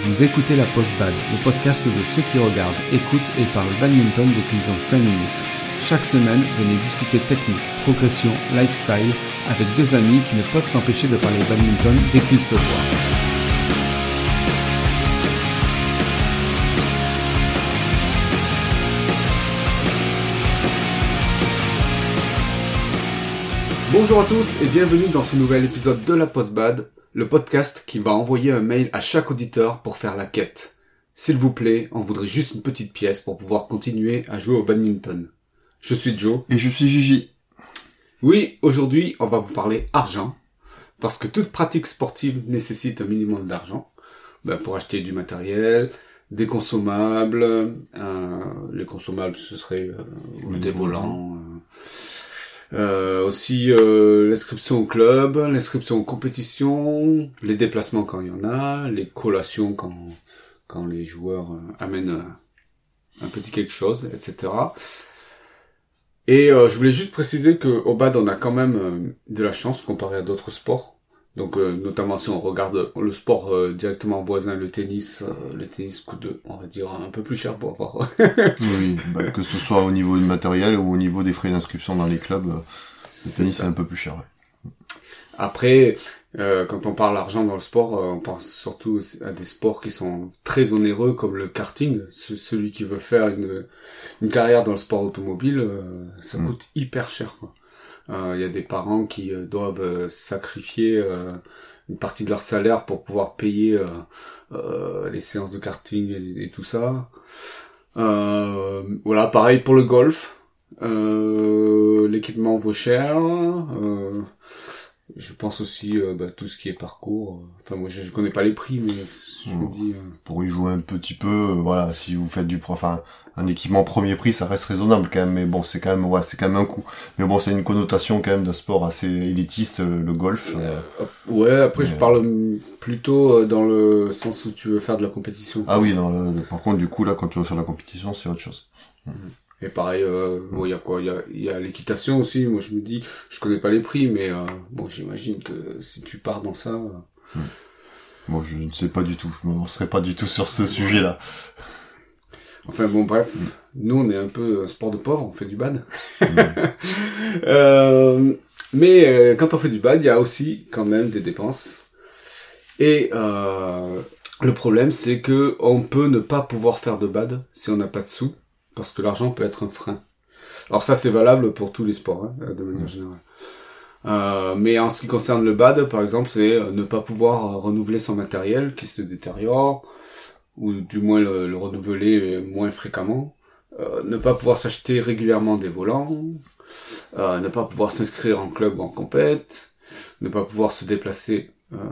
Vous écoutez la Post Bad, le podcast de ceux qui regardent, écoutent et parlent badminton dès qu'ils ont 5 minutes. Chaque semaine, venez discuter technique, progression, lifestyle avec deux amis qui ne peuvent s'empêcher de parler badminton dès qu'ils se voient. Bonjour à tous et bienvenue dans ce nouvel épisode de la Post Bad, le podcast qui va envoyer un mail à chaque auditeur pour faire la quête. S'il vous plaît, on voudrait juste une petite pièce pour pouvoir continuer à jouer au badminton. Je suis Joe. Et je suis Gigi. Oui, aujourd'hui, on va vous parler argent. Parce que toute pratique sportive nécessite un minimum d'argent. Ben, pour acheter du matériel, des consommables. Euh, les consommables, ce serait euh, des volants. euh, euh, aussi euh, l'inscription au club, l'inscription aux compétitions, les déplacements quand il y en a, les collations quand quand les joueurs euh, amènent euh, un petit quelque chose, etc. Et euh, je voulais juste préciser que au BAD on a quand même de la chance comparé à d'autres sports. Donc euh, notamment si on regarde le sport euh, directement voisin, le tennis, euh, le tennis coûte, on va dire un peu plus cher pour avoir. Oui, bah, que ce soit au niveau du matériel ou au niveau des frais d'inscription dans les clubs, euh, le tennis c'est un peu plus cher. ouais. Après, euh, quand on parle argent dans le sport, euh, on pense surtout à des sports qui sont très onéreux, comme le karting. Ce- celui qui veut faire une, une carrière dans le sport automobile, euh, ça Mm. coûte hyper cher. quoi. Euh, Il y a des parents qui euh, doivent euh, sacrifier une partie de leur salaire pour pouvoir payer les séances de karting et, tout ça. Voilà, pareil pour le golf. L'équipement vaut cher. Je pense aussi euh, bah, tout ce qui est parcours. euh, Enfin moi je, je connais pas les prix mais je me Mm. dis euh, Pour y jouer un petit peu, euh, voilà, si vous faites du pro, enfin, un équipement premier prix, ça reste raisonnable quand même, mais bon, c'est quand même, ouais, c'est quand même un coût. Mais bon, c'est une connotation quand même d'un sport assez élitiste, le, golf. ouais après je parle plutôt dans le sens où tu veux faire de la compétition. Ah oui, non, là, par contre, du coup, là, quand tu vas faire la compétition, c'est autre chose. Et pareil euh, bon il y a quoi il y a y a l'équitation aussi. Moi je me dis je connais pas les prix mais euh, bon j'imagine que si tu pars dans ça euh, Bon, je ne sais pas du tout, je me lancerai pas du tout sur ce sujet-là. Enfin bon bref, nous on est un peu un sport de pauvre, on fait du bad. Mm. Euh, mais euh, quand on fait du bad, il y a aussi quand même des dépenses. Et euh, le problème c'est que on peut ne pas pouvoir faire de bad si on n'a pas de sous, parce que l'argent peut être un frein. Alors ça c'est valable pour tous les sports, hein, de manière générale. Euh, mais en ce qui concerne le bad, par exemple, c'est euh, ne pas pouvoir euh, renouveler son matériel qui se détériore, ou du moins le, le renouveler moins fréquemment, euh, ne pas pouvoir s'acheter régulièrement des volants, euh, ne pas pouvoir s'inscrire en club ou en compète, ne pas pouvoir se déplacer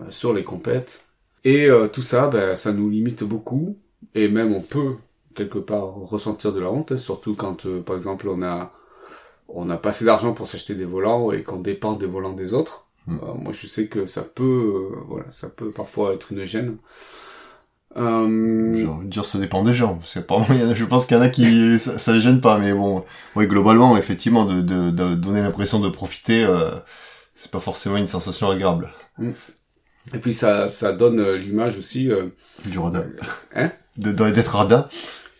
sur les compètes. Et tout ça, ben, ça nous limite beaucoup, et même on peut quelque part ressentir de la honte, hein, surtout quand, euh, par exemple, on a on n'a pas assez d'argent pour s'acheter des volants et qu'on dépend des volants des autres. Mm. Euh, moi, je sais que ça peut, euh, voilà, ça peut parfois être une gêne. Euh, J'ai envie de dire, ça dépend des gens. En a, je pense qu'il y en a qui, ça, ça les gêne pas, mais bon, oui, globalement, effectivement, de, de, de donner l'impression de profiter, c'est pas forcément une sensation agréable. Et puis ça, ça donne l'image aussi Du radin. Hein? D'être radin.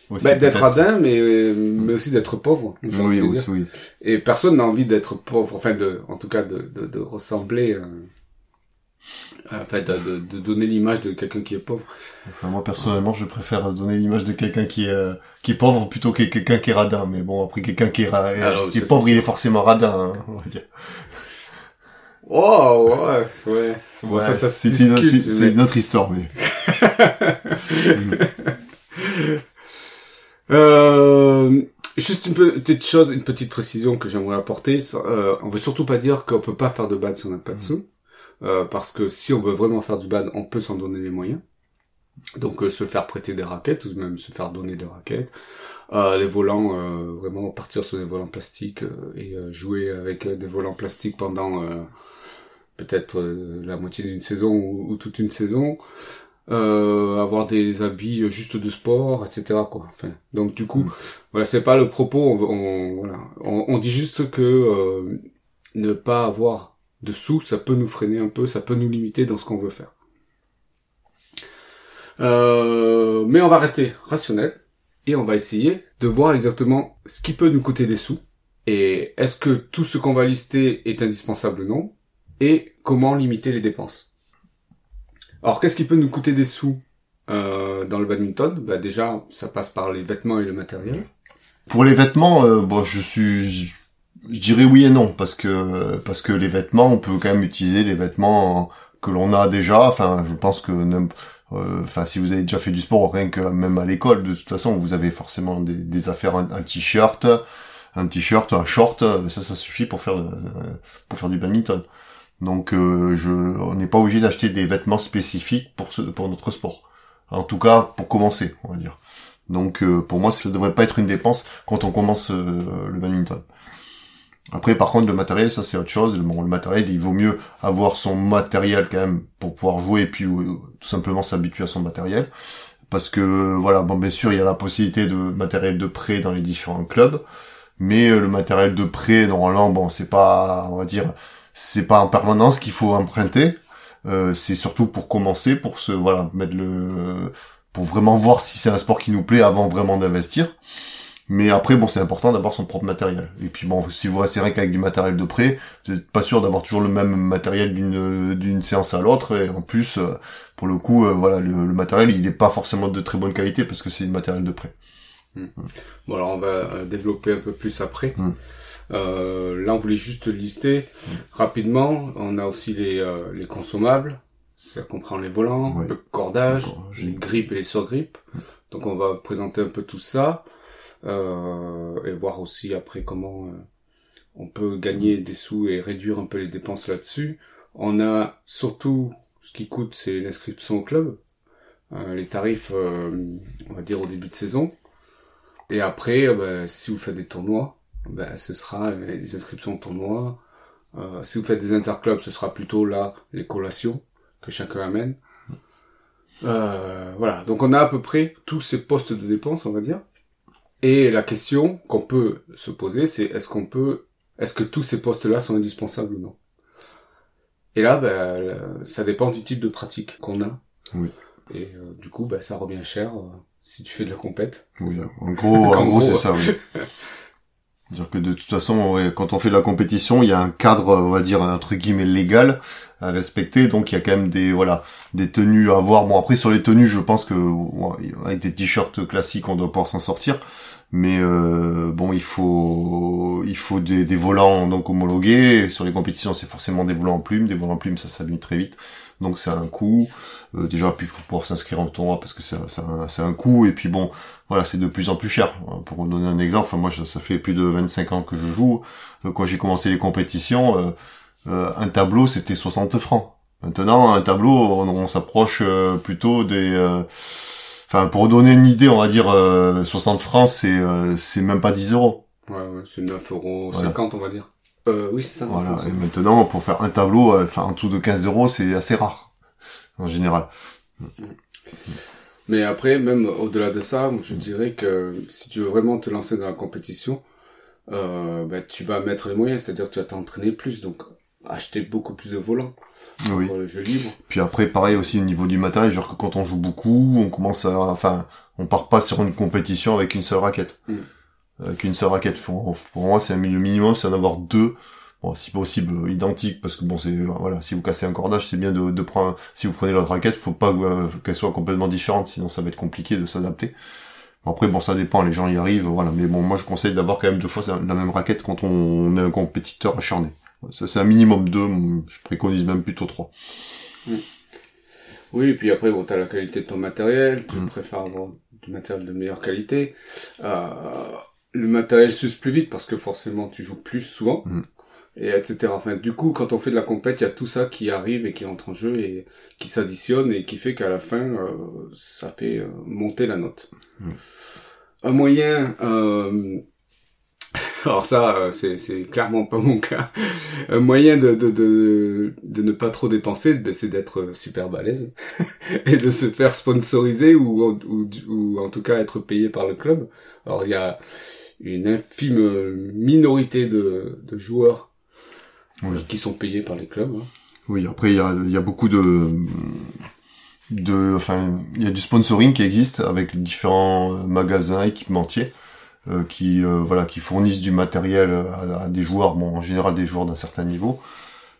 Aussi, bah, d'être radin, mais euh, mais aussi d'être pauvre. Oui, de oui. Et personne n'a envie d'être pauvre, enfin de, en tout cas de de, de ressembler, euh, enfin de, de, de donner l'image de quelqu'un qui est pauvre. Enfin, moi, personnellement, je préfère donner l'image de quelqu'un qui est, euh, qui est pauvre plutôt que quelqu'un qui est radin. Mais bon, après, quelqu'un qui est, ra- Alors, qui est pauvre, il est forcément radin, hein, on va dire. Oh ouais, ouais. Bon, Ouais, ça, ça c'est c'est- mais- c'est une autre histoire, mais. Euh, juste une petite chose, une petite précision que j'aimerais apporter. Euh, on veut surtout pas dire qu'on peut pas faire de bad si on n'a pas de sous, Euh, parce que si on veut vraiment faire du bad, on peut s'en donner les moyens. Donc euh, se faire prêter des raquettes ou même se faire donner des raquettes. Euh, les volants, euh, vraiment partir sur des volants plastiques euh, et jouer avec des volants plastiques pendant euh, peut-être la moitié d'une saison ou, ou toute une saison euh, avoir des habits euh, juste de sport, etc. Quoi. Enfin, donc du coup, Mm. voilà, c'est pas le propos. On, on- voilà, on, on dit juste que euh, ne pas avoir de sous, ça peut nous freiner un peu, ça peut nous limiter dans ce qu'on veut faire. Euh, mais on va rester rationnel et on va essayer de voir exactement ce qui peut nous coûter des sous et est-ce que tout ce qu'on va lister est indispensable ou non et comment limiter les dépenses. Alors qu'est-ce qui peut nous coûter des sous euh, dans le badminton? Bah, Déjà, ça passe par les vêtements et le matériel. Pour les vêtements, euh, bon, je suis, je, dirais oui et non parce que parce que les vêtements, on peut quand même utiliser les vêtements que l'on a déjà. Enfin, je pense que euh, enfin si vous avez déjà fait du sport rien que même à l'école de toute façon vous avez forcément des, affaires un, t-shirt un t-shirt un short ça ça suffit pour faire pour faire du badminton donc euh, je on n'est pas obligé d'acheter des vêtements spécifiques pour ce pour notre sport en tout cas pour commencer on va dire donc euh, pour moi ça devrait pas être une dépense quand on commence le badminton après, par contre, le matériel, ça c'est autre chose. Le matériel, il vaut mieux avoir son matériel quand même pour pouvoir jouer et puis euh, tout simplement s'habituer à son matériel. Parce que voilà, bon, bien sûr, il y a la possibilité de matériel de prêt dans les différents clubs, mais euh, le matériel de prêt, normalement, bon, c'est pas, on va dire, c'est pas en permanence qu'il faut emprunter. Euh, c'est surtout pour commencer, pour se, voilà, mettre le, pour vraiment voir si c'est un sport qui nous plaît avant vraiment d'investir. Mais après, bon, c'est important d'avoir son propre matériel. Et puis bon, si vous restez rien qu'avec du matériel de prêt, vous n'êtes pas sûr d'avoir toujours le même matériel d'une d'une séance à l'autre. Et en plus, euh, pour le coup, euh, voilà, le, matériel, il n'est pas forcément de très bonne qualité parce que c'est du matériel de prêt. Hmm. Bon, alors on va euh, développer un peu plus après. Hmm. Euh, là, on voulait juste lister rapidement. On a aussi les, les consommables. Ça comprend les volants, le cordage, les grippes et les surgrippes. Donc on va présenter un peu tout ça euh, et voir aussi après comment euh, on peut gagner des sous et réduire un peu les dépenses là-dessus. On a surtout ce qui coûte, c'est l'inscription au club, euh, les tarifs, on va dire au début de saison. Et après, bah, si vous faites des tournois, bah, ce sera les inscriptions au tournoi. si vous faites des interclubs, ce sera plutôt là les collations que chacun amène. voilà, donc on a à peu près tous ces postes de dépenses, on va dire. Et la question qu'on peut se poser, c'est est-ce qu'on peut, est-ce que tous ces postes-là sont indispensables ou non? Et là, ben, ça dépend du type de pratique qu'on a. Oui. Et euh, du coup, ben, ça revient cher euh, si tu fais de la compète. Oui. En gros, en, gros, c'est ça. Oui. dire que de toute façon, quand on fait de la compétition, il y a un cadre, on va dire entre guillemets légal à respecter. Donc il y a quand même des voilà des tenues à avoir. Bon après sur les tenues, je pense que avec des t-shirts classiques, on doit pouvoir s'en sortir mais euh, bon il faut il faut des, volants donc homologués sur les compétitions c'est forcément des volants en plume des volants en plume ça s'abîme très vite donc c'est un coût. Euh, déjà puis il faut pouvoir s'inscrire en tournoi parce que c'est c'est un coût. Et puis bon voilà c'est de plus en plus cher. Pour vous donner un exemple moi ça fait plus de 25 ans que je joue. Euh, quand j'ai commencé les compétitions euh, un tableau c'était 60 francs. Maintenant un tableau on, on s'approche plutôt des Enfin, pour donner une idée, on va dire 60 euh, francs, c'est euh, c'est même pas 10 euros. Ouais, ouais c'est 9 euros 50, on va dire. Euh, oui, c'est ça. Voilà. Et maintenant, pour faire un tableau, euh, enfin en dessous de 15 euros, c'est assez rare en général. Mais après, même au-delà de ça, je dirais que si tu veux vraiment te lancer dans la compétition, euh, bah, tu vas mettre les moyens, c'est-à-dire tu vas t'entraîner plus, donc acheter beaucoup plus de volants oui. le jeu libre. Puis après, pareil aussi au niveau du matériel, genre que quand on joue beaucoup, on commence à, enfin, on part pas sur une compétition avec une seule raquette. Mm. Avec une seule raquette. Pour, moi, c'est le minimum, c'est d'en avoir deux. Bon, si possible, euh, identiques, parce que bon, c'est, voilà, si vous cassez un cordage, c'est bien de, de prendre, si vous prenez l'autre raquette, faut pas euh, qu'elle soit complètement différente, sinon ça va être compliqué de s'adapter. Après, bon, ça dépend, les gens y arrivent, voilà. Mais bon, moi, je conseille d'avoir quand même deux fois la même raquette quand on est un compétiteur acharné. Ça, c'est un minimum deux, je préconise même plutôt trois. Hmm. Oui, et puis après, bon, t'as la qualité de ton matériel, tu hmm. préfères avoir du matériel de meilleure qualité. Euh, le matériel s'use plus vite parce que forcément tu joues plus souvent, hmm. et etc. Enfin, du coup, quand on fait de la compète, il y a tout ça qui arrive et qui entre en jeu et qui s'additionne et qui fait qu'à la fin, euh, ça fait euh, monter la note. Un moyen euh, alors ça, euh, c'est, c'est clairement pas mon cas. Un moyen de, de, de, de ne pas trop dépenser, ben, c'est d'être super balèze et de se faire sponsoriser ou, ou, ou en tout cas être payé par le club. Alors il y a une infime minorité de, de joueurs qui sont payés par les clubs. Hein. Oui, après il y a, y a beaucoup de de, enfin, il y a du sponsoring qui existe avec différents euh, magasins, équipementiers, euh, qui, euh, voilà, qui fournissent du matériel à, à, des joueurs, bon, en général des joueurs d'un certain niveau,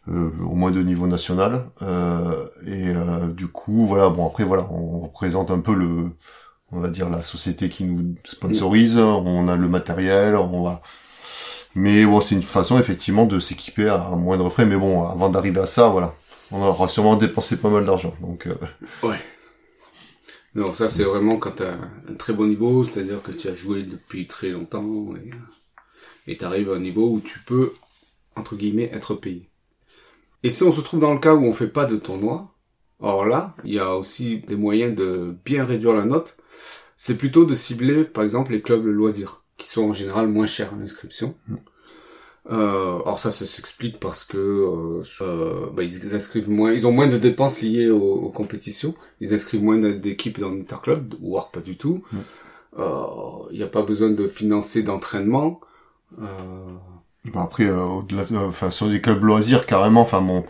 euh, au moins de niveau national. et du coup, voilà, bon après, voilà, on représente un peu le, on va dire la société qui nous sponsorise, on a le matériel, on va. Mais bon, c'est une façon effectivement de s'équiper à moindre frais. Mais bon, avant d'arriver à ça, voilà, on aura sûrement dépensé pas mal d'argent. Donc. Euh... Ouais. Donc ça, c'est vraiment quand t'as un très bon niveau, c'est-à-dire que tu as joué depuis très longtemps et tu arrives à un niveau où tu peux entre guillemets être payé. Et si on se trouve dans le cas où on fait pas de tournoi, alors là, il y a aussi des moyens de bien réduire la note. C'est plutôt de cibler, par exemple, les clubs loisirs, qui sont en général moins chers à l'inscription. Mm. Euh, alors ça, ça s'explique parce que euh, euh, bah, ils inscrivent moins, ils ont moins de dépenses liées aux, compétitions. Ils inscrivent moins d'équipes dans l'interclub, ou pas du tout. Mm. Euh, il n'y a pas besoin de financer d'entraînement. Euh... Bah après, au-delà, enfin sur des clubs loisirs carrément, enfin bon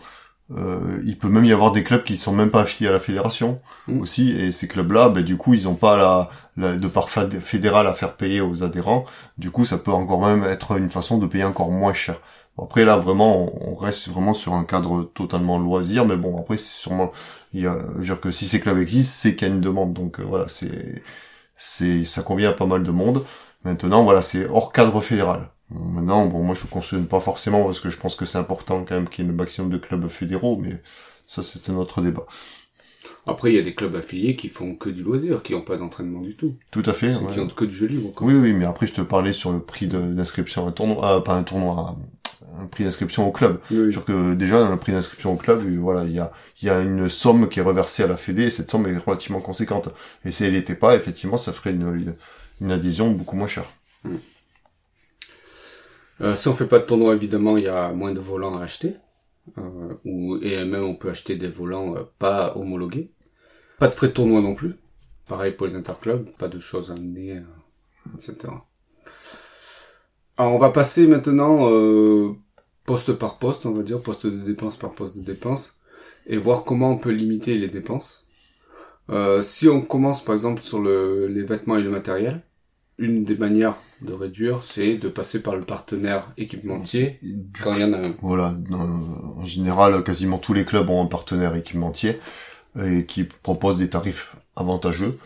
euh, il peut même y avoir des clubs qui sont même pas affiliés à la fédération mm. aussi, et ces clubs-là, ben, du coup, ils ont pas la, la, de part fédérale à faire payer aux adhérents. Du coup, ça peut encore même être une façon de payer encore moins cher. après là, vraiment, on reste vraiment sur un cadre totalement loisir, mais bon, après, c'est sûrement, il y a, je veux dire que si ces clubs existent, c'est qu'il y a une demande, donc euh, voilà, c'est, c'est, ça convient à pas mal de monde. Maintenant, voilà, c'est hors cadre fédéral. Maintenant, bon, moi je ne pas forcément parce que je pense que c'est important quand même qu'il y ait le maximum de clubs fédéraux, mais ça c'est un autre débat. Après, il y a des clubs affiliés qui font que du loisir, qui n'ont pas d'entraînement du tout. Tout à fait. Qui ont que du jeu libre. Oui, oui, mais après je te parlais sur le prix d'inscription à un tournoi, euh, pas un tournoi, un prix d'inscription au club. Oui, Sûr que déjà dans le prix d'inscription au club, voilà, il y a, y a une somme qui est reversée à la Fédé, et cette somme est relativement conséquente. Et si elle n'était pas, effectivement, ça ferait une, une, adhésion beaucoup moins chère. Hmm. Euh, si on fait pas de tournoi, évidemment, il y a moins de volants à acheter. Euh, ou, et même on peut acheter des volants euh, pas homologués. Pas de frais de tournoi non plus. Pareil pour les interclubs, pas de choses à amener, euh, etc. Alors on va passer maintenant poste par poste, on va dire, poste de dépense par poste de dépense, et voir comment on peut limiter les dépenses. Si on commence par exemple sur le, les vêtements et le matériel, une des manières de réduire, c'est de passer par le partenaire équipementier quand il y en a un. Voilà, en général, quasiment tous les clubs ont un partenaire équipementier et qui propose des tarifs avantageux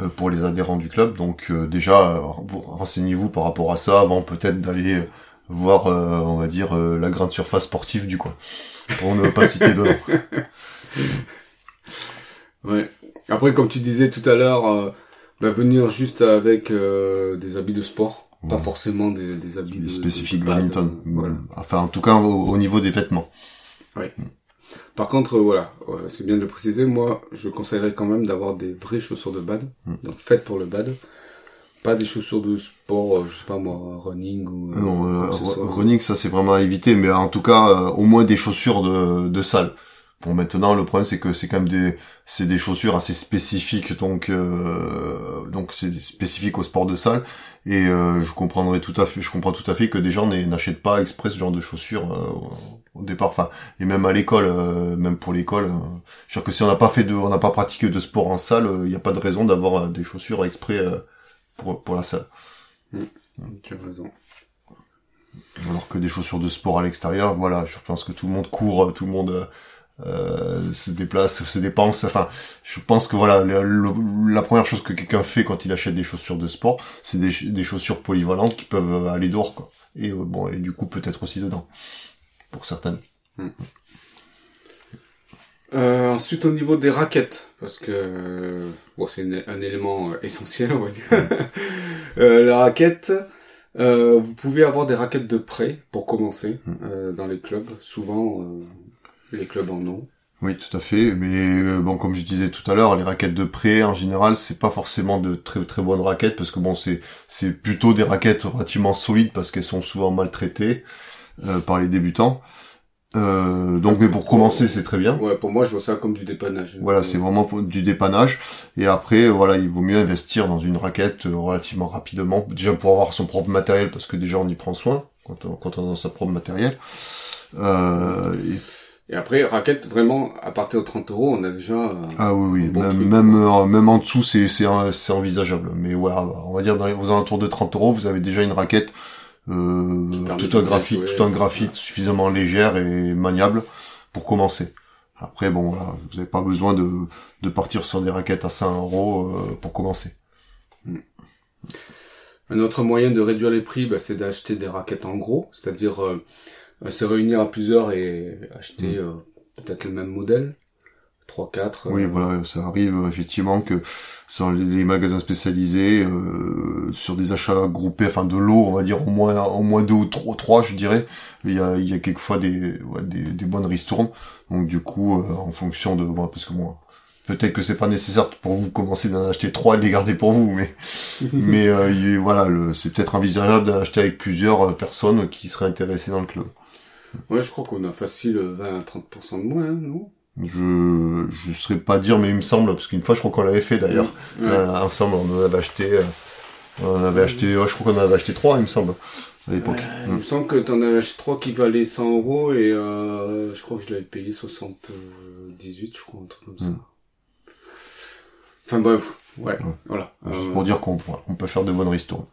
euh, pour les adhérents du club. Donc euh, déjà, renseignez-vous par rapport à ça avant peut-être d'aller voir, euh, on va dire, la grande surface sportive du coin, pour ne pas citer de nom. Ouais. Après, comme tu disais tout à l'heure bah, venir juste avec euh, des habits de sport, pas forcément des, des habits des spécifiques badminton. Voilà. Enfin, en tout cas, au, niveau des vêtements. Oui. Par contre, euh, voilà, c'est bien de le préciser. Moi, je conseillerais quand même d'avoir des vraies chaussures de bad, mm. donc faites pour le bad. Pas des chaussures de sport, euh, je sais pas moi, running ou. non, running, ça c'est vraiment à éviter, mais en tout cas, au moins des chaussures de, de salle. Bon, maintenant le problème c'est que c'est quand même des c'est des chaussures assez spécifiques donc euh, donc c'est spécifique au sport de salle et euh, je comprendrais tout à fait je comprends tout à fait que des gens n'achètent pas exprès ce genre de chaussures euh, au départ enfin et même à l'école euh, même pour l'école euh, je veux dire que si on n'a pas fait de on n'a pas pratiqué de sport en salle il n'y a pas de raison d'avoir des chaussures exprès pour pour la salle. Mmh. Tu as raison. Alors que des chaussures de sport à l'extérieur, voilà, je pense que tout le monde court, tout le monde euh, se déplace, se dépense. Enfin, je pense que voilà, la première chose que quelqu'un fait quand il achète des chaussures de sport, c'est des, chaussures polyvalentes qui peuvent aller dehors, quoi. Et euh, bon, et du coup peut-être aussi dedans, pour certaines. Hmm. Euh, ensuite, au niveau des raquettes, parce que bon, c'est un élément essentiel, on va dire. euh, la raquette, vous pouvez avoir des raquettes de prêt pour commencer hmm. dans les clubs. Souvent, les clubs en ont. Oui, tout à fait. Mais euh, bon, comme je disais tout à l'heure, les raquettes de prêt, en général, c'est pas forcément de très très bonnes raquettes parce que bon, c'est c'est plutôt des raquettes relativement solides parce qu'elles sont souvent maltraitées euh, par les débutants. Euh, donc, mais pour commencer, c'est très bien. Ouais, pour moi, je vois ça comme du dépannage. Voilà, c'est vraiment du dépannage. Et après, voilà, il vaut mieux investir dans une raquette euh, relativement rapidement, déjà pour avoir son propre matériel parce que déjà on y prend soin quand on, quand on a sa propre matériel. Euh, et Et après, raquette, vraiment, à partir de 30 euros, on a déjà... Ah oui, oui, bon même, truc, même, euh, même en dessous, c'est, c'est, c'est envisageable. Mais voilà, on va dire dans les, aux alentours de 30 euros, vous avez déjà une raquette, euh, tout un graphite, tout un graphite suffisamment légère et maniable pour commencer. Après, bon, voilà, vous n'avez pas besoin de, de partir sur des raquettes à 100 euros euh, pour commencer. Un autre moyen de réduire les prix, bah, c'est d'acheter des raquettes en gros, c'est-à-dire euh, se réunir à plusieurs et acheter euh, peut-être le même modèle, 3, 4. Oui, voilà, ça arrive euh, effectivement que sur les, magasins spécialisés, euh, sur des achats groupés, enfin de l'eau, on va dire au moins au moins deux ou trois, trois je dirais, il y a, il y a quelquefois des, ouais, des, des bonnes ristournes. Donc du coup, euh, en fonction de, bon, parce que moi, peut-être que c'est pas nécessaire pour vous commencer d'en acheter trois et de les garder pour vous, mais mais euh, il- voilà, c'est peut-être envisageable d'en acheter avec plusieurs euh, personnes qui seraient intéressées dans le club. Ouais, je crois qu'on a facile 20 à 30% de moins, hein, non? Je je saurais pas dire, mais il me semble, parce qu'une fois je crois qu'on l'avait fait d'ailleurs. Ouais. Euh, ensemble, on en avait acheté, euh, on avait acheté, ouais, je crois qu'on en avait acheté trois, il me semble, à l'époque. Il me semble que t'en avais acheté 3 qui valaient 100 euros et euh, je crois que je l'avais payé 78, je crois, un truc comme ça. Mm. Enfin bref, ouais, voilà. Juste Euh, pour dire qu'on on peut faire de bonnes ristournes.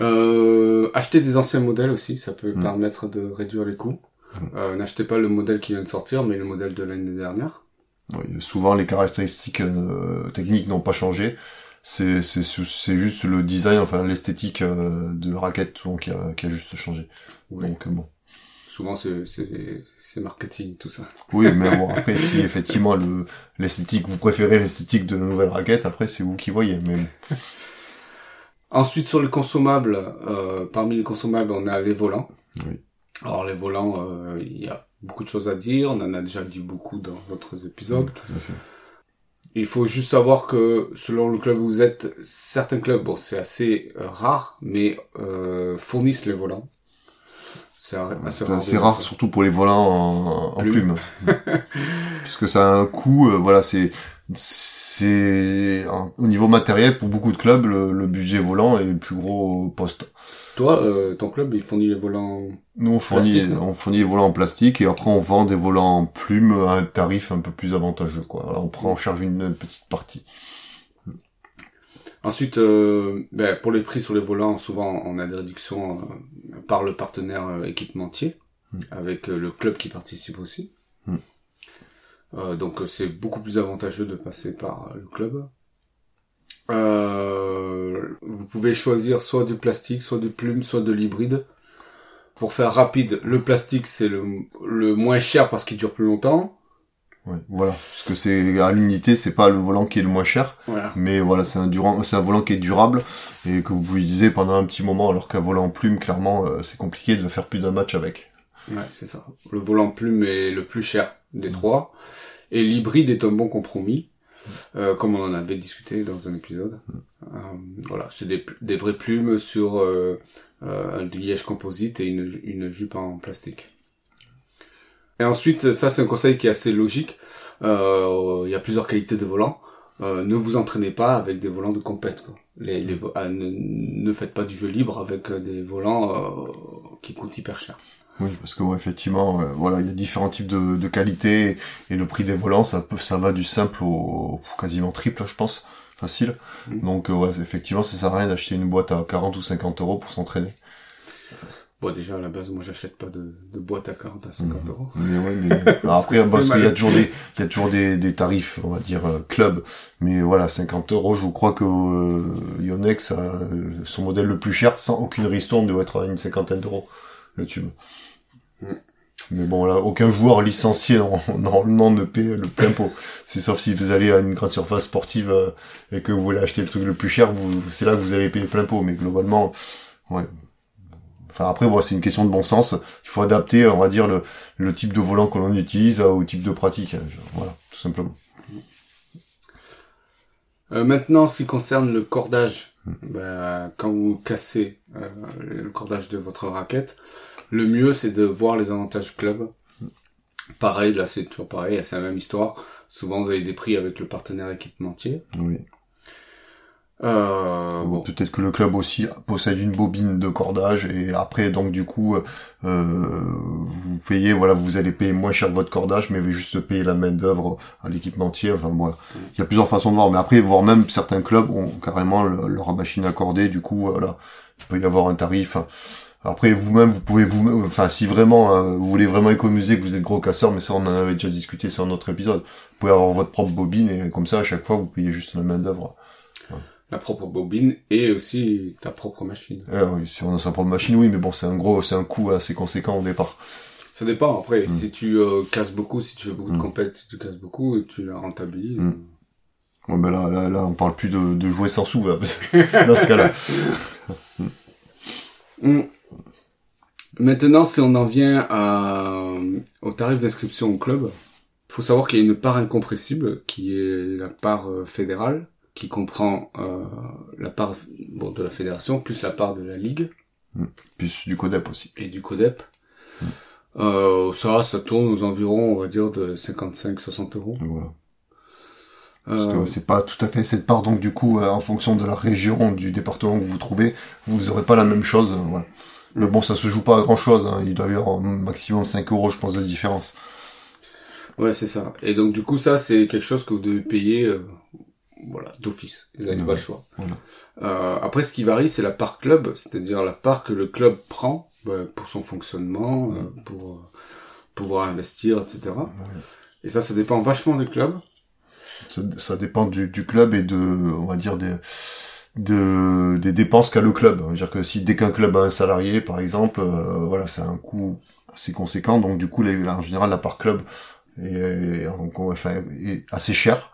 Euh, acheter des anciens modèles aussi, ça peut Mm. permettre de réduire les coûts. Euh, N'achetez pas le modèle qui vient de sortir, mais le modèle de l'année dernière. Oui, souvent, les caractéristiques euh, techniques n'ont pas changé. C'est juste le design, enfin l'esthétique euh, de la raquette souvent, qui a, qui a juste changé. Oui. Donc euh, bon. Souvent, c'est marketing, tout ça. Oui, mais bon, après, si effectivement le l'esthétique, vous préférez l'esthétique de la nouvelle raquette, après c'est vous qui voyez. Mais. Ensuite, sur les consommables, euh, parmi les consommables, on a les volants. Oui. Alors, les volants, euh, il y a beaucoup de choses à dire. On en a déjà dit beaucoup dans d'autres épisodes. Tout à fait. Il faut juste savoir que selon le club où vous êtes, certains clubs, bon, c'est assez euh, rare, mais euh, fournissent les volants. C'est assez rare. de- rare, surtout pour les volants en, en Plume. plume. Puisque ça a un coût, euh, voilà, c'est, c'est, au niveau matériel, pour beaucoup de clubs, le, le budget volant est le plus gros poste. Toi, euh, ton club, il fournit les volants. Nous, on fournit, on fournit des volants en plastique et après on vend des volants en plume à un tarif un peu plus avantageux, quoi. Alors, on prend en charge une, une petite partie. Ensuite, euh, ben, pour les prix sur les volants, souvent on a des réductions euh, par le partenaire équipementier, Mm. avec le club qui participe aussi. Euh, donc euh, c'est beaucoup plus avantageux de passer par euh, le club. Euh, vous pouvez choisir soit du plastique, soit du plume, soit de l'hybride. Pour faire rapide, le plastique c'est le, le moins cher parce qu'il dure plus longtemps. Ouais, voilà. Parce que c'est, à l'unité, c'est pas le volant qui est le moins cher. Voilà. Mais voilà, c'est un durant, c'est un volant qui est durable et que vous pouvez utiliser pendant un petit moment, alors qu'un volant en plume, clairement, euh, c'est compliqué de faire plus d'un match avec. Ouais, c'est ça. Le volant plume est le plus cher des trois. Et l'hybride est un bon compromis, euh, comme on en avait discuté dans un épisode. Euh, voilà, c'est des, des vraies plumes sur euh, euh, du liège composite et une, une jupe en plastique. Et ensuite, ça c'est un conseil qui est assez logique. Euh, Il y a plusieurs qualités de volants. Euh, ne vous entraînez pas avec des volants de compète. Quoi. Les, les vo- ah, ne, ne faites pas du jeu libre avec des volants euh, qui coûtent hyper cher. Oui, parce que ouais, effectivement, euh, voilà, il y a différents types de, de qualités et le prix des volants, ça peut, ça va du simple au, au quasiment triple, je pense, facile. Mhm. Donc euh, ouais, effectivement, ça sert à rien d'acheter une boîte à 40 ou 50 euros pour s'entraîner. Bon, déjà, à la base, moi, j'achète pas de, de boîte à 40 à 50 Mhm. euros. Mais ouais, mais Parce après, parce qu'il y a toujours des, il y a toujours des, des tarifs, on va dire euh, club. Mais voilà, 50 euros, je crois que euh, Yonex a euh, son modèle le plus cher, sans aucune ristourne, doit être à une cinquantaine d'euros le tube. Mais bon, là, aucun joueur licencié en- normalement ne paie le plein pot. C'est sauf si vous allez à une grande surface sportive euh, et que vous voulez acheter le truc le plus cher, vous, c'est là que vous allez payer plein pot. Mais globalement, ouais. Enfin après, bon, c'est une question de bon sens. Il faut adapter, on va dire, le, le type de volant que l'on utilise au type de pratique. Voilà, tout simplement. Euh, maintenant, ce qui concerne le cordage, bah, quand vous cassez euh, le cordage de votre raquette, le mieux c'est de voir les avantages club. Pareil, là c'est toujours pareil, c'est la même histoire. Souvent vous avez des prix avec le partenaire équipementier. Oui. Euh, bon. Peut-être que le club aussi possède une bobine de cordage et après donc du coup euh, vous payez voilà vous allez payer moins cher votre cordage mais vous juste payer la main d'œuvre à l'équipementier enfin voilà il y a plusieurs façons de voir mais après voire même certains clubs ont carrément le- leur machine accordée du coup voilà il peut y avoir un tarif après vous-même vous pouvez vous enfin si vraiment euh, vous voulez vraiment économiser que vous êtes gros casseur mais ça on en avait déjà discuté sur un autre épisode vous pouvez avoir votre propre bobine et comme ça à chaque fois vous payez juste la main d'œuvre La propre bobine et aussi ta propre machine. Eh oui, si on a sa propre machine, oui, mais bon, c'est un gros, c'est un coût assez conséquent au départ. Ça dépend. Après, Mm. si tu euh, casses beaucoup, si tu fais beaucoup de Mm. compètes, si tu casses beaucoup tu la rentabilises. Mm. Ouais, ben là, là, là, on parle plus de, de jouer sans sous, là, parce que dans ce cas-là. Maintenant, si on en vient à, au tarif d'inscription au club, il faut savoir qu'il y a une part incompressible qui est la part euh, fédérale, qui comprend euh, la part bon, de la fédération plus la part de la ligue Plus du codep aussi. et du CODEP. Euh, ça, ça tourne aux environs, on va dire, de 55-60 euros. Voilà. Parce Euh, que c'est pas tout à fait cette part, donc du coup, euh, en fonction de la région, du département où vous vous trouvez, vous aurez pas la même chose, euh, voilà. Mais bon, ça se joue pas à grand chose, hein. il doit y avoir un maximum 5 euros, je pense, de différence. Ouais, c'est ça. Et donc du coup, ça, c'est quelque chose que vous devez payer, euh, voilà, d'office. Vous n'avez Ouais. pas le choix. Voilà. Euh, après, ce qui varie, c'est la part club, c'est-à-dire la part que le club prend bah, pour son fonctionnement, euh, pour pouvoir investir, etc. Et ça, ça dépend vachement des clubs. Ça, ça dépend du, du club et de, on va dire, des, de, des dépenses qu'a le club. C'est-à-dire que si dès qu'un club a un salarié, par exemple, euh, voilà, c'est un coût assez conséquent. Donc du coup, les- en général, la part club est, enfin, assez chère.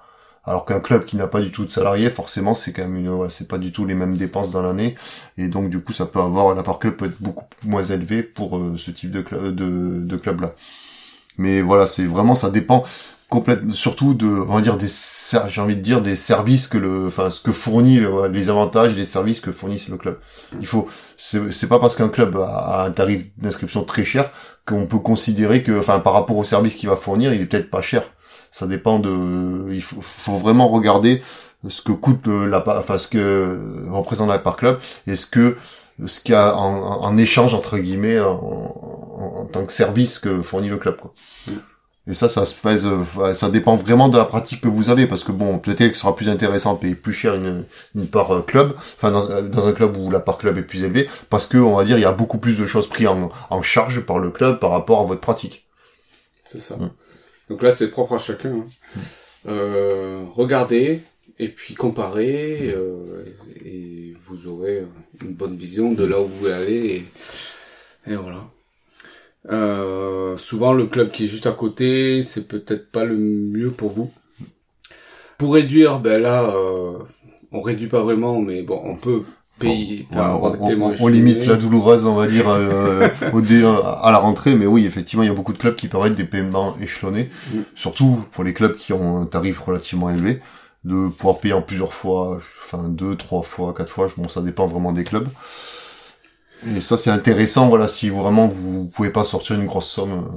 Alors qu'un club qui n'a pas du tout de salariés, forcément, c'est quand même une, c'est pas du tout les mêmes dépenses dans l'année, et donc du coup, ça peut avoir la part club peut être beaucoup moins élevée pour euh, ce type de club de, de club là. Mais voilà, c'est vraiment ça dépend complètement, surtout de, on va dire des, j'ai envie de dire des services que le, enfin ce que fournit le- les avantages et les services que fournissent le club. Il faut, c'est pas parce qu'un club a, a un tarif d'inscription très cher qu'on peut considérer que, enfin par rapport au service qu'il va fournir, il est peut-être pas cher. Ça dépend de, il faut, faut vraiment regarder ce que coûte euh, la, enfin ce que représente la part club et ce que ce qu'il y a en, en- en échange entre guillemets en, en- en tant que service que fournit le club quoi. Et ça, ça se fait, euh, ça dépend vraiment de la pratique que vous avez, parce que bon, peut-être que ce sera plus intéressant de payer plus cher une, une part euh, club, enfin dans, euh, dans un club où la part club est plus élevée, parce que on va dire il y a beaucoup plus de choses prises en, en charge par le club par rapport à votre pratique. C'est ça. Mm. Donc là, c'est propre à chacun. hein. Euh, regardez et puis comparez euh, et vous aurez une bonne vision de là où vous voulez aller et, et voilà. Euh, souvent, le club qui est juste à côté, c'est peut-être pas le mieux pour vous. Pour réduire, ben là, euh, on réduit pas vraiment, mais bon, on peut payer, avoir des on, paiements on- limite la douloureuse, on va dire, euh, au dé, à la rentrée, mais oui, effectivement, il y a beaucoup de clubs qui permettent des paiements échelonnés, Mm. surtout pour les clubs qui ont un tarif relativement élevé, de pouvoir payer en plusieurs fois, enfin deux, trois fois, quatre fois, bon, ça dépend vraiment des clubs. Et ça, c'est intéressant, voilà, si vraiment vous pouvez pas sortir une grosse somme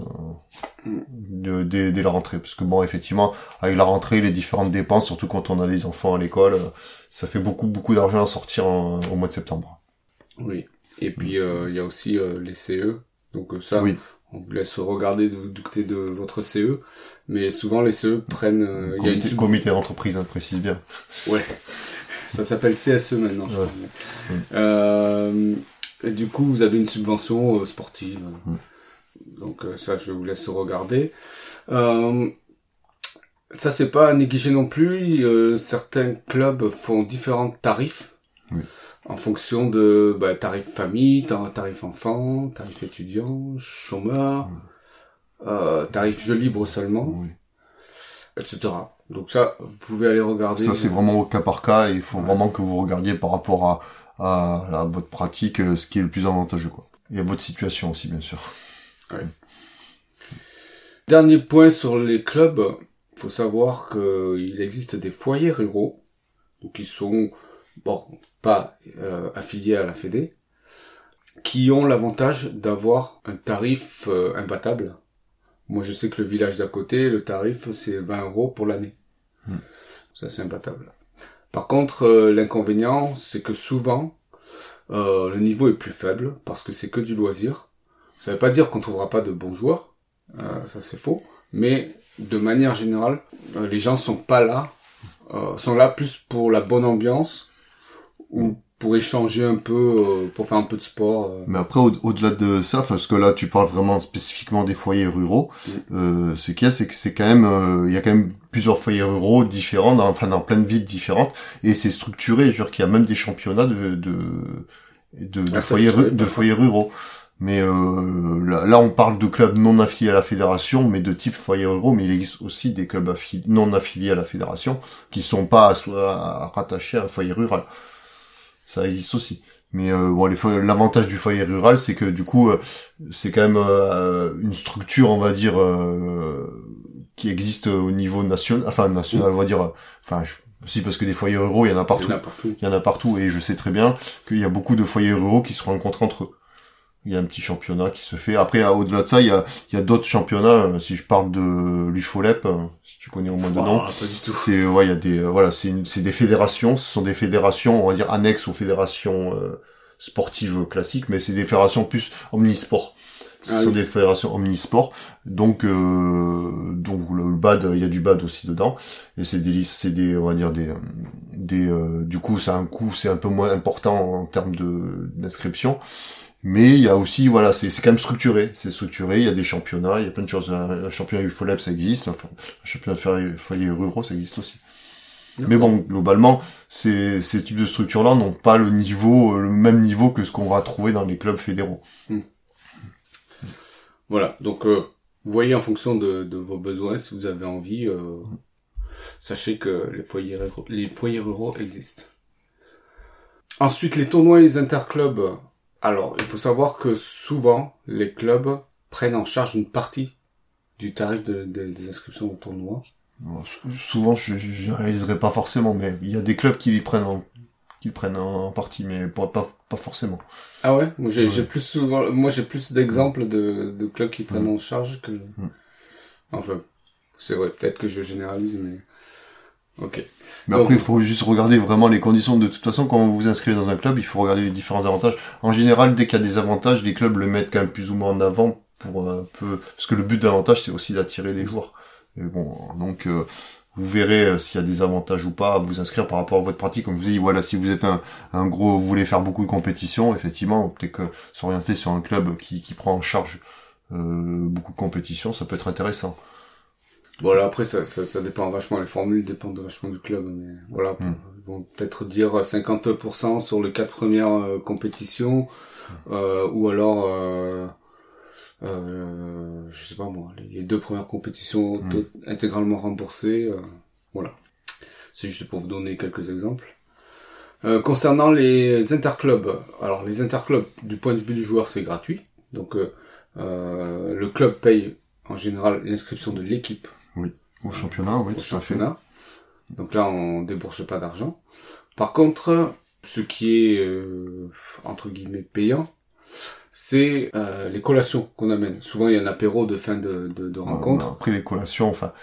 euh, de- dès, dès la rentrée, parce que bon, effectivement, avec la rentrée, les différentes dépenses, surtout quand on a les enfants à l'école, euh, ça fait beaucoup, beaucoup d'argent à sortir en- au mois de septembre. Oui. Et puis euh, il y a aussi euh, les CE. Donc euh, ça, Oui. on vous laisse regarder de, du côté de votre CE. Mais souvent les CE prennent. euh, il y a une comité, sub- comité d'entreprise, hein, précise bien. Ouais. Ça s'appelle CSE maintenant. Je crois. Euh, et du coup, vous avez une subvention euh, sportive. Mm. Donc euh, ça, je vous laisse regarder. Euh, ça, c'est pas à négliger non plus. Euh, certains clubs font différents tarifs. Oui. En fonction de bah, tarif famille, tar- tarif enfant, tarif étudiant, chômeur, euh, tarif jeu libre seulement, Oui. etc. Donc ça, vous pouvez aller regarder. Ça, c'est vraiment au cas par cas. Il faut vraiment que vous regardiez par rapport à, à, à votre pratique euh, ce qui est le plus avantageux, quoi. Et à votre situation aussi, bien sûr. Dernier point sur les clubs, faut savoir qu'il existe des foyers ruraux, donc qui sont bon pas euh, affiliés à la Fédé, qui ont l'avantage d'avoir un tarif euh, imbattable. Moi, je sais que le village d'à côté, le tarif c'est 20 euros pour l'année. Hmm. Ça, c'est imbattable. Par contre, euh, l'inconvénient, c'est que souvent, euh, le niveau est plus faible parce que c'est que du loisir. Ça veut pas dire qu'on trouvera pas de bons joueurs, euh, ça c'est faux, mais de manière générale, les gens sont pas là, sont là plus pour la bonne ambiance ou pour échanger un peu, euh, pour faire un peu de sport. euh. Mais après, au- au-delà de ça, parce que là, tu parles vraiment spécifiquement des foyers ruraux. Euh, ce qu'il y a, c'est que c'est quand même, euh, il y a quand même plusieurs foyers ruraux différents, dans, enfin dans plein de villes différentes, et c'est structuré. Je veux dire qu'il y a même des championnats de de de, de Ah, foyers ru- de foyers ruraux. Mais euh, là, là, on parle de clubs non affiliés à la fédération, mais de type foyer ruraux. Mais il existe aussi des clubs non affiliés à la fédération qui sont pas rattachés à un foyer rural. Ça existe aussi. Mais euh, bon, l'avantage du foyer rural, c'est que du coup, euh, c'est quand même euh, une structure, on va dire, euh, qui existe au niveau national, enfin national, on va dire, euh, enfin, je- si parce que des foyers ruraux, il y en a Il y partout en a partout. il y en a partout et je sais très bien qu'il y a beaucoup de foyers ruraux qui se rencontrent entre eux. Il y a un petit championnat qui se fait. Après, au-delà de ça, il y a, il y a d'autres championnats. euh, Si je parle de l'UFOLEP, euh, si tu connais au moins de nom, Ah, pas du tout. c'est ouais, il y a des euh, voilà, c'est une- c'est des fédérations. Ce sont des fédérations, on va dire annexes aux fédérations euh, sportives classiques, mais c'est des fédérations plus omnisport. Ce Ah sont oui. des fédérations omnisport. Donc euh, donc le bad, il y a du bad aussi dedans. Et c'est des listes, c'est des on va dire des des euh, du coup ça a un coût, c'est un peu moins important en termes de d'inscription. Mais il y a aussi, voilà, c'est c'est quand même structuré. C'est structuré, il y a des championnats, il y a plein de choses. Un, championnat UFOLEP, ça existe. Un championnat de foyer- foyer ruraux, ça existe aussi. Mais bon, globalement, ces, ces types de structures-là n'ont pas le niveau, euh, le même niveau que ce qu'on va trouver dans les clubs fédéraux. Voilà, donc euh, vous voyez en fonction de, de vos besoins, si vous avez envie, euh, sachez que les foyers, les foyers ruraux existent. Ensuite, les tournois et les interclubs. Alors, il faut savoir que souvent, les clubs prennent en charge une partie du tarif de- de- des inscriptions au tournoi. Bon, souvent, je réaliserai pas forcément, mais il y a des clubs qui les prennent en, qui prennent en partie, mais pas, pas, pas forcément. Ah ouais, moi j'ai Ouais. j'ai plus souvent, moi j'ai plus d'exemples de, de clubs qui prennent en charge que. Enfin, c'est vrai, peut-être que je généralise, mais. Ok. Mais Donc- après, il faut juste regarder vraiment les conditions. De toute façon, quand vous vous inscrivez dans un club, il faut regarder les différents avantages. En général, dès qu'il y a des avantages, les clubs le mettent quand même plus ou moins en avant pour un peu, parce que le but d'avantage, c'est aussi d'attirer les joueurs. Et bon, donc, euh, vous verrez euh, s'il y a des avantages ou pas à vous inscrire par rapport à votre pratique. Comme je vous ai dit, voilà, si vous êtes un, un gros, vous voulez faire beaucoup de compétitions, effectivement, peut-être que s'orienter sur un club qui, qui prend en charge euh, beaucoup de compétitions, ça peut être intéressant. Voilà, après, ça, ça, ça dépend vachement, les formules dépendent vachement du club, mais voilà, Mm. ils vont peut-être dire 50% sur les quatre premières euh, compétitions, euh, ou alors, euh, euh, je sais pas moi, les, deux premières compétitions Mm. to- intégralement remboursées, euh, voilà. C'est juste pour vous donner quelques exemples. Euh, concernant les interclubs, alors les interclubs, du point de vue du joueur, c'est gratuit, donc euh, euh, le club paye en général l'inscription de l'équipe Au championnat, oui, au tout à fait. championnat. Donc là, on débourse pas d'argent. Par contre, ce qui est euh, entre guillemets payant, c'est euh, les collations qu'on amène. Souvent, il y a un apéro de fin de, de, de rencontre. Ouais, Après les collations, enfin,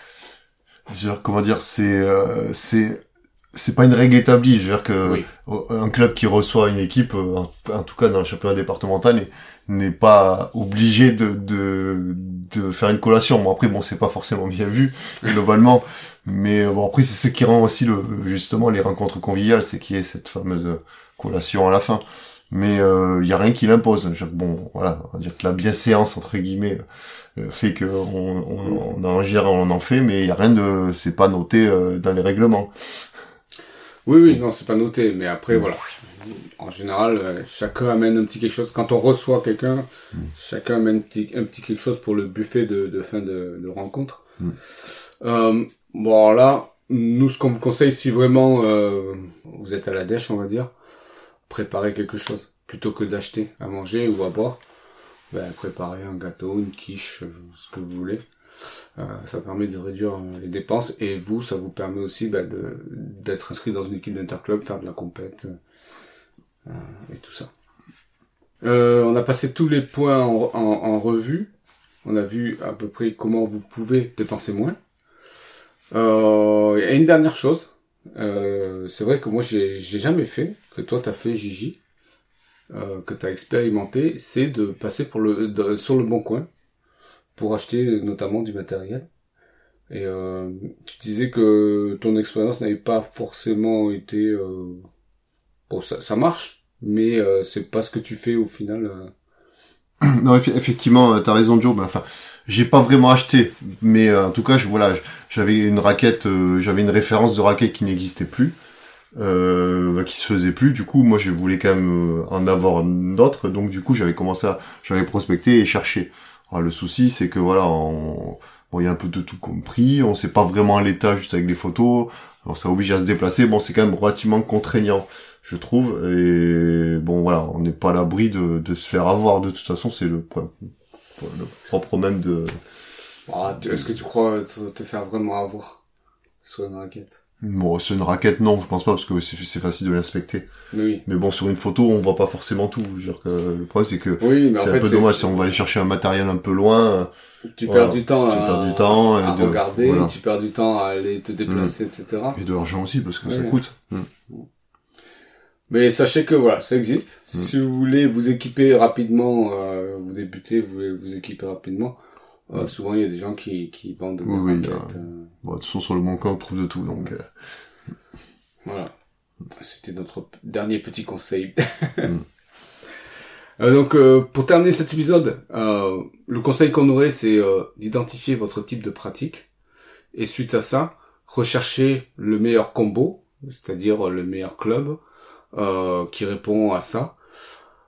je veux dire, comment dire, c'est euh, c'est c'est pas une règle établie. Je veux dire que Oui. euh, un club qui reçoit une équipe, euh, en, en tout cas dans le championnat départemental, n'est pas obligé de, de de faire une collation. Bon après bon c'est pas forcément bien vu globalement, mais euh, bon après c'est ce qui rend aussi le justement les rencontres conviviales, c'est qu'il y ait cette fameuse collation à la fin. Mais il y a rien qui l'impose. Bon voilà, on va dire que la bienséance entre guillemets euh, fait que on, on, on en gère, on en fait, mais il y a rien de, c'est pas noté euh, dans les règlements. Oui, oui, non, c'est pas noté. Mais après, voilà. En général, euh, chacun amène un petit quelque chose. Quand on reçoit quelqu'un, chacun amène un petit, un petit quelque chose pour le buffet de, de fin de, de rencontre. Mm. Euh, bon, alors là, nous, ce qu'on vous conseille, si vraiment euh, vous êtes à la dèche, on va dire, préparez quelque chose. Plutôt que d'acheter à manger ou à boire, ben, préparez un gâteau, une quiche, euh, ce que vous voulez. Euh, ça permet de réduire euh, les dépenses et vous, ça vous permet aussi de d'être inscrit dans une équipe d'interclub, faire de la compète et tout ça. Euh, on a passé tous les points en, revue. On a vu à peu près comment vous pouvez dépenser moins. Euh, et une dernière chose, Euh, c'est vrai que moi j'ai jamais fait, que toi t'as fait Gigi, que t'as expérimenté, c'est de passer sur le bon coin pour acheter notamment du matériel. Et tu disais que ton expérience n'avait pas forcément été bon ça, ça marche, mais euh, c'est pas ce que tu fais au final. euh. Non, effe- effectivement, euh, t'as raison, Joe. Ben, enfin, j'ai pas vraiment acheté, mais euh, en tout cas, je voilà, j'avais une raquette, euh, j'avais une référence de raquette qui n'existait plus, qui se faisait plus. Du coup, moi, je voulais quand même en avoir d'autres, donc du coup, j'avais commencé à, j'avais prospecté et cherché. Alors, le souci, c'est que voilà, on, bon, il y a un peu de tout compris. On sait pas vraiment l'état juste avec les photos. Alors, ça oblige à se déplacer. Bon, c'est quand même relativement contraignant je trouve. Et bon, voilà, on n'est pas à l'abri de, se faire avoir. De toute façon, c'est le, le propre même de... Ah, Est-ce que tu crois te, te faire vraiment avoir? Sur une raquette Bon, c'est une raquette, non, je pense pas, parce que c'est facile de l'inspecter. Mais oui. Mais bon, sur une photo, on voit pas forcément tout. Je veux dire que le problème, c'est que Oui, c'est un peu dommage si on va aller chercher un matériel un peu loin. Tu Voilà. perds du temps Tu à, perds du temps et à de- regarder, voilà. tu perds du temps à aller te déplacer, etc. Et de l'argent aussi, parce que ça coûte. Mais sachez que voilà, ça existe. Mm. Si vous voulez vous équiper rapidement, euh, vous débutez, vous voulez vous équiper rapidement, euh, souvent il y a des gens qui, qui vendent des. Oui, oui, raquettes. euh, Bon, de toute façon, sur le bon coin, on trouve de tout, donc... euh, Voilà. C'était notre dernier petit conseil. Mm. Euh, donc, euh, pour terminer cet épisode, euh, le conseil qu'on aurait, c'est euh, d'identifier votre type de pratique. Et suite à ça, rechercher le meilleur combo, c'est-à-dire le meilleur club euh, qui répond à ça.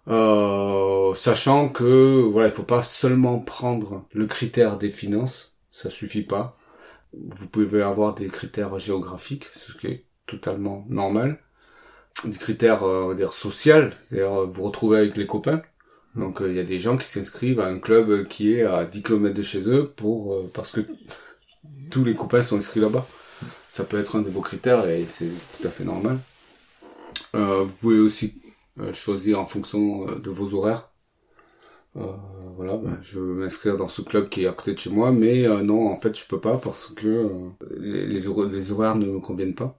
Euh, sachant que voilà, il faut pas seulement prendre le critère des finances, ça suffit pas. Vous pouvez avoir des critères géographiques, ce qui est totalement normal. Des critères, euh, on va dire, sociaux, c'est-à-dire euh, vous retrouvez avec les copains. Donc euh, il y a des gens qui s'inscrivent à un club qui est à 10 km de chez eux pour parce que tous les copains sont inscrits là-bas. Ça peut être un de vos critères et c'est tout à fait normal. Vous pouvez aussi euh, choisir en fonction euh, de vos horaires. Euh, voilà, ben, je veux m'inscrire dans ce club qui est à côté de chez moi, mais non, en fait, je peux pas parce que les, les, hor- les horaires ne me conviennent pas.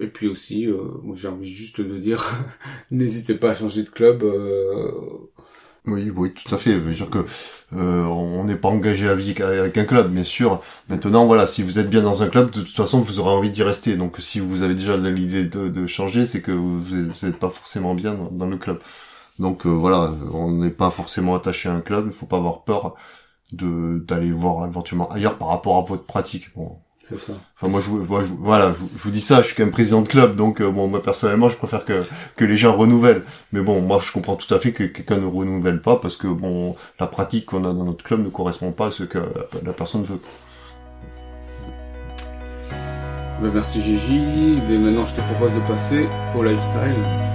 Et puis aussi, euh, j'ai envie juste de dire, n'hésitez pas à changer de club. Oui, oui, tout à fait. Je veux dire que euh, on n'est pas engagé à vie avec un club, bien sûr. Maintenant, voilà, si vous êtes bien dans un club, de toute façon, vous aurez envie d'y rester. Donc, si vous avez déjà l'idée de, changer, c'est que vous n'êtes pas forcément bien dans, le club. Donc, euh, voilà, on n'est pas forcément attaché à un club. Il faut pas avoir peur d'aller voir éventuellement ailleurs par rapport à votre pratique. C'est ça. Enfin, moi, je, vous- moi, je voilà, je, vous- je vous dis ça, je suis quand même président de club, donc euh, bon, moi personnellement, je préfère que que les gens renouvellent. Mais bon, moi, je comprends tout à fait que quelqu'un ne renouvelle pas parce que bon, la pratique qu'on a dans notre club ne correspond pas à ce que la personne veut. Ben, merci Gigi. Ben, maintenant, je te propose de passer au lifestyle.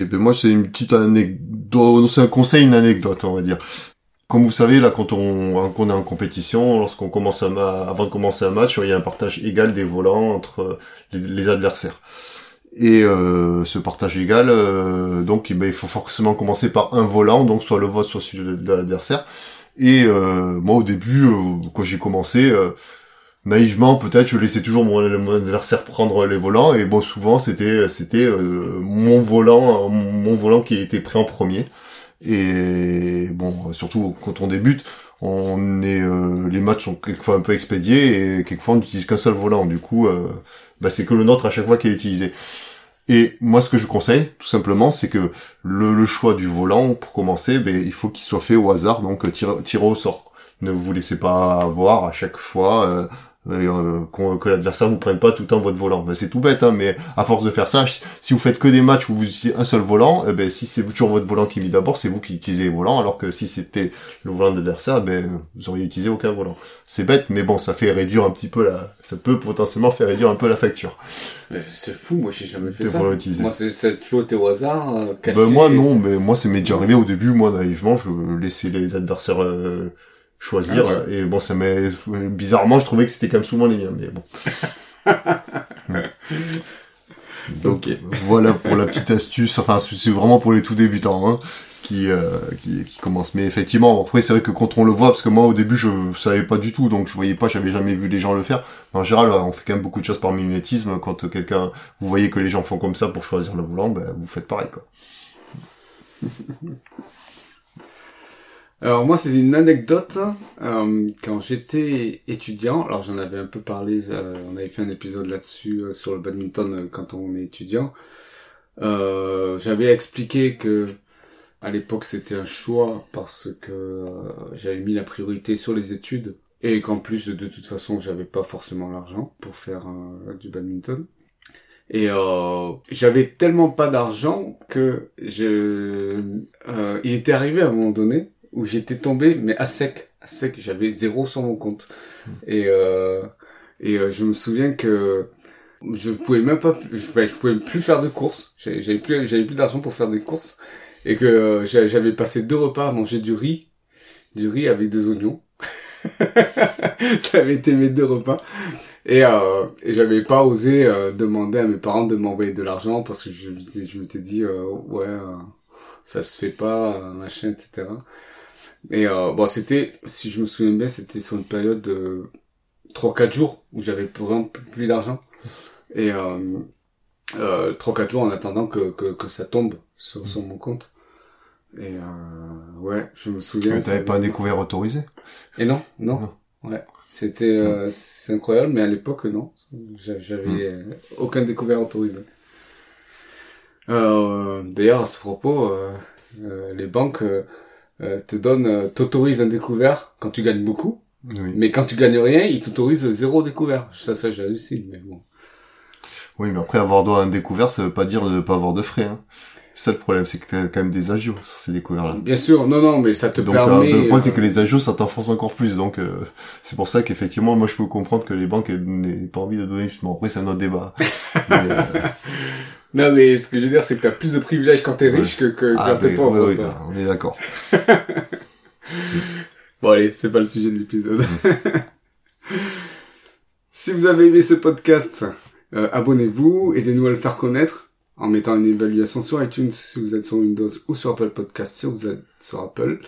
Ok, ben moi, c'est une petite anecdote, c'est un conseil, une anecdote, on va dire. Comme vous savez, là, quand on, quand on est en compétition, lorsqu'on commence un avant de commencer un match, il y a un partage égal des volants entre les, adversaires. Et euh, ce partage égal, euh, donc, eh ben, il faut forcément commencer par un volant, donc soit le vote, soit celui de, de l'adversaire. Et euh, moi, au début, euh, quand j'ai commencé, euh, naïvement, peut-être, je laissais toujours mon, adversaire prendre les volants. Et bon, souvent, c'était c'était euh, mon volant, mon volant qui était pris en premier. Et bon, surtout quand on débute, on est euh, les matchs sont quelquefois un peu expédiés et quelquefois on n'utilise qu'un seul volant. Du coup, euh, bah, c'est que le nôtre à chaque fois qui est utilisé. Et moi, ce que je conseille, tout simplement, c'est que le, choix du volant, pour commencer, ben, il faut qu'il soit fait au hasard, donc tiré au sort. Ne vous laissez pas avoir à chaque fois euh, euh, qu'on- que l'adversaire vous prenne pas tout le temps votre volant. Ben, c'est tout bête, hein, mais à force de faire ça, si vous faites que des matchs où vous utilisez un seul volant, eh ben, si c'est toujours votre volant qui est mis d'abord, c'est vous qui utilisez le volant, alors que si c'était le volant de l'adversaire, ben, vous auriez utilisé aucun volant. C'est bête, mais bon, ça fait réduire un petit peu la, ça peut potentiellement faire réduire un peu la facture. C'est fou, moi j'ai jamais fait ça. utiliser. Moi c'est toujours été au hasard, euh. Ben moi non, mais moi c'est m'est déjà arrivé au début, moi naïvement, je laissais les adversaires euh, choisir Ah et bon ça m'est bizarrement je trouvais que c'était quand même souvent les miens, mais bon. Donc voilà pour la petite astuce. Enfin, c'est vraiment pour les tout débutants hein, qui, euh, qui qui commencent. Mais effectivement, après c'est vrai que quand on le voit, parce que moi au début je savais pas du tout, donc je voyais pas, j'avais jamais vu les gens le faire. En général, on fait quand même beaucoup de choses par mimétisme. Quand quelqu'un, vous voyez que les gens font comme ça pour choisir le volant, ben vous faites pareil quoi. Alors moi c'est une anecdote euh, quand j'étais étudiant. Alors j'en avais un peu parlé, euh, on avait fait un épisode là-dessus euh, sur le badminton quand on est étudiant. j'avais expliqué que à l'époque c'était un choix parce que j'avais mis la priorité sur les études et qu'en plus de toute façon j'avais pas forcément l'argent pour faire du badminton. Et j'avais tellement pas d'argent que je, il était arrivé à un moment donné où j'étais tombé, mais à sec, à sec, j'avais zéro sur mon compte. Et euh, et euh, je me souviens que je pouvais même pas, je, pouvais plus faire de courses. J'avais plus, j'avais plus d'argent pour faire des courses et que euh, j'avais passé deux repas à manger du riz, du riz avec des oignons. ça avait été mes deux repas. Et, euh, et j'avais pas osé euh, demander à mes parents de m'envoyer de l'argent parce que je, je m'étais dit ouais ça se fait pas machin etc. Et euh, bon, c'était, si je me souviens bien, c'était sur une période de 3-4 jours où j'avais vraiment plus d'argent. Et euh, euh, 3-4 jours en attendant que, que, que ça tombe sur, sur mon compte. Et euh, ouais, je me souviens. Mais t'avais pas un découvert autorisé? Et non, non. Ouais. C'était euh, c'est incroyable, mais à l'époque non, j'avais hmm. euh, aucun découvert autorisé. Euh, D'ailleurs à ce propos, euh, les banques euh, te donne, euh, t'autorise un découvert quand tu gagnes beaucoup. Mais quand tu gagnes rien, il t'autorise zéro découvert. Ça, ça, j'hallucine, mais bon. Oui, mais après, avoir droit à un découvert, ça veut pas dire de pas avoir de frais, hein. C'est ça le problème, c'est que t'as quand même des agios sur ces découverts-là. Bien sûr, non, non, mais ça te donc, permet... Euh, le point, c'est que les agios, ça t'enfonce encore plus. Donc, c'est pour ça qu'effectivement, moi, je peux comprendre que les banques n'aient pas envie de donner. Bon, après, c'est un autre débat. mais, non, mais ce que je veux dire, c'est que t'as plus de privilèges quand t'es riche que, que ah, quand t'es pauvre. Oui, oui, on est d'accord. bon, allez, c'est pas le sujet de l'épisode. si vous avez aimé ce podcast, euh, abonnez-vous, aidez-nous à le faire connaître en mettant une évaluation sur iTunes si vous êtes sur Windows ou sur Apple Podcast si vous êtes sur Apple.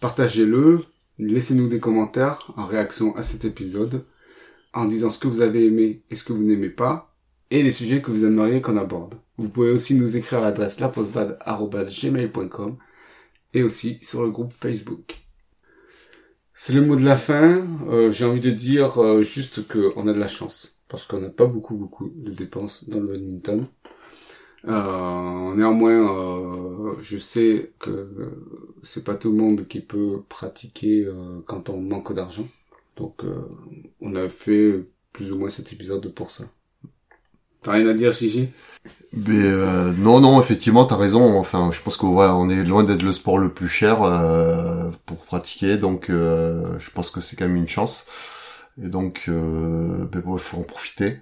Partagez-le, laissez-nous des commentaires en réaction à cet épisode en disant ce que vous avez aimé et ce que vous n'aimez pas et les sujets que vous aimeriez qu'on aborde. Vous pouvez aussi nous écrire à l'adresse lapostbad.gmail.com et aussi sur le groupe Facebook. C'est le mot de la fin. Euh, J'ai envie de dire euh, juste qu'on a de la chance parce qu'on n'a pas beaucoup beaucoup de dépenses dans le badminton. Euh, néanmoins, euh, je sais que c'est pas tout le monde qui peut pratiquer quand on manque d'argent. Donc, on a fait plus ou moins cet épisode pour ça. T'as rien à dire, Chichi mais euh, non, non, effectivement, t'as raison. Enfin, je pense que voilà, on est loin d'être le sport le plus cher euh, pour pratiquer, donc euh, je pense que c'est quand même une chance. Et donc, euh, ben, il faut en profiter.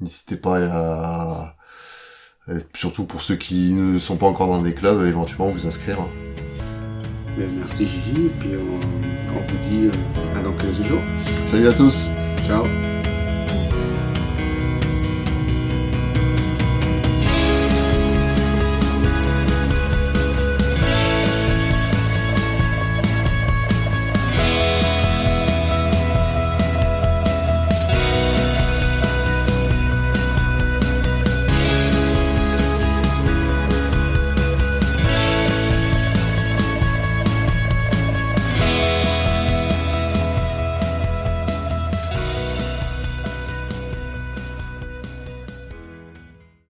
N'hésitez pas à, surtout pour ceux qui ne sont pas encore dans des clubs, éventuellement vous inscrire. Ben, merci Gigi, et puis on, on vous dit à dans 15 jours. Salut à tous. Ciao.